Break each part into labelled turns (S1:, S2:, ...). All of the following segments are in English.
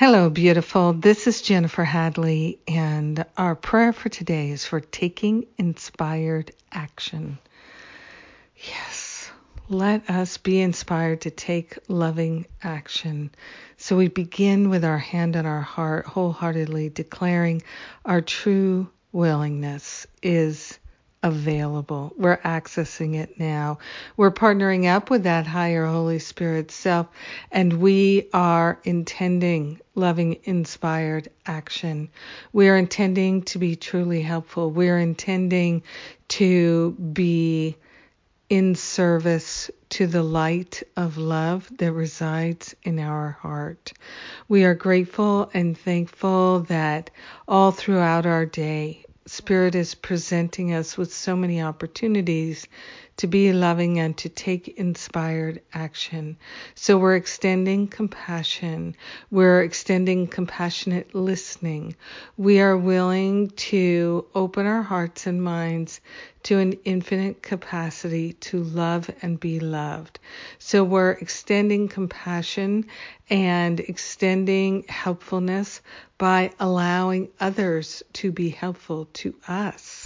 S1: Hello, beautiful. This is Jennifer Hadley, and our prayer for today is for taking inspired action. Yes, let us be inspired to take loving action. So we begin with our hand on our heart, wholeheartedly declaring our true willingness is available. We're accessing it now. We're partnering up with that higher Holy Spirit self, and we are intending loving, inspired action. We are intending to be truly helpful. We are intending to be in service to the light of love that resides in our heart. We are grateful and thankful that all throughout our day, Spirit is presenting us with so many opportunities to be loving and to take inspired action. So we're extending compassion. We're extending compassionate listening. We are willing to open our hearts and minds to an infinite capacity to love and be loved. So we're extending compassion and extending helpfulness by allowing others to be helpful to us.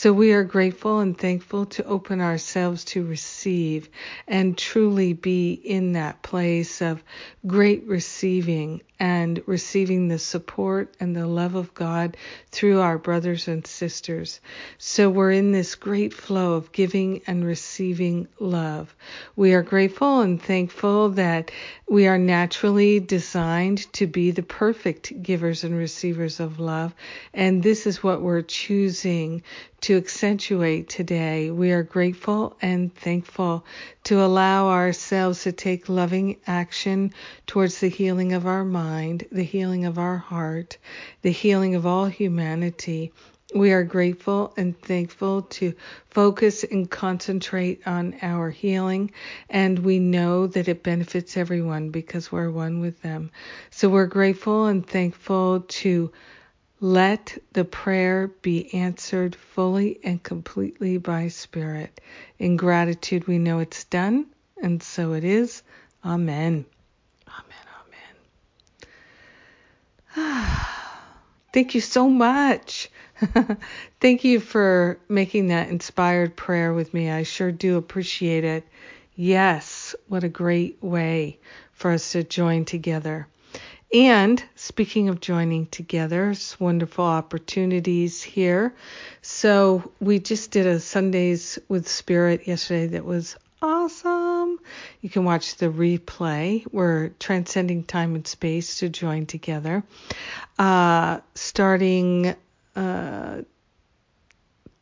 S1: So we are grateful and thankful to open ourselves to receive and truly be in that place of great receiving and receiving the support and the love of God through our brothers and sisters. So we're in this great flow of giving and receiving love. We are grateful and thankful that we are naturally designed to be the perfect givers and receivers of love. And this is what we're choosing to accentuate today. We are grateful and thankful to allow ourselves to take loving action towards the healing of our mind, the healing of our heart, the healing of all humanity. We are grateful and thankful to focus and concentrate on our healing, and we know that it benefits everyone because we're one with them. So we're grateful and thankful to let the prayer be answered fully and completely by Spirit. In gratitude, we know it's done, and so it is. Amen. Amen. Amen. Thank you so much. Thank you for making that inspired prayer with me. I sure do appreciate it. Yes, what a great way for us to join together. And speaking of joining together, it's wonderful opportunities here. So we just did a Sundays with Spirit yesterday that was awesome. You can watch the replay. We're transcending time and space to join together. Uh, starting uh,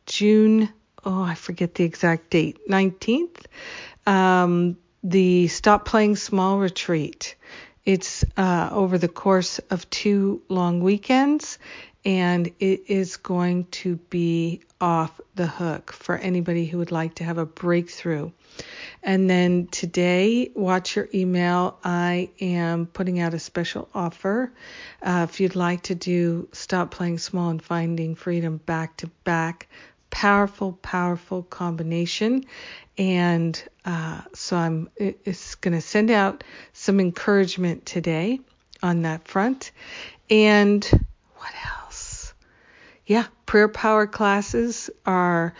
S1: June, oh, I forget the exact date, 19th, um, the Stop Playing Small retreat it's uh, over the course of two long weekends, and it is going to be off the hook for anybody who would like to have a breakthrough. And then today, watch your email. I am putting out a special offer. Uh, if you'd like to do Stop Playing Small and Finding Freedom back to back, powerful, powerful combination. And uh, so I'm it's going to send out some encouragement today on that front. And what else? Yeah, prayer power classes are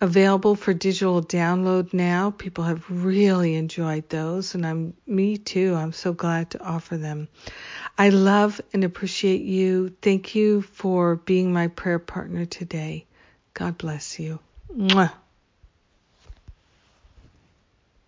S1: available for digital download now. People have really enjoyed those and I'm me too. I'm so glad to offer them. I love and appreciate you. Thank you for being my prayer partner today. God bless you. Mwah.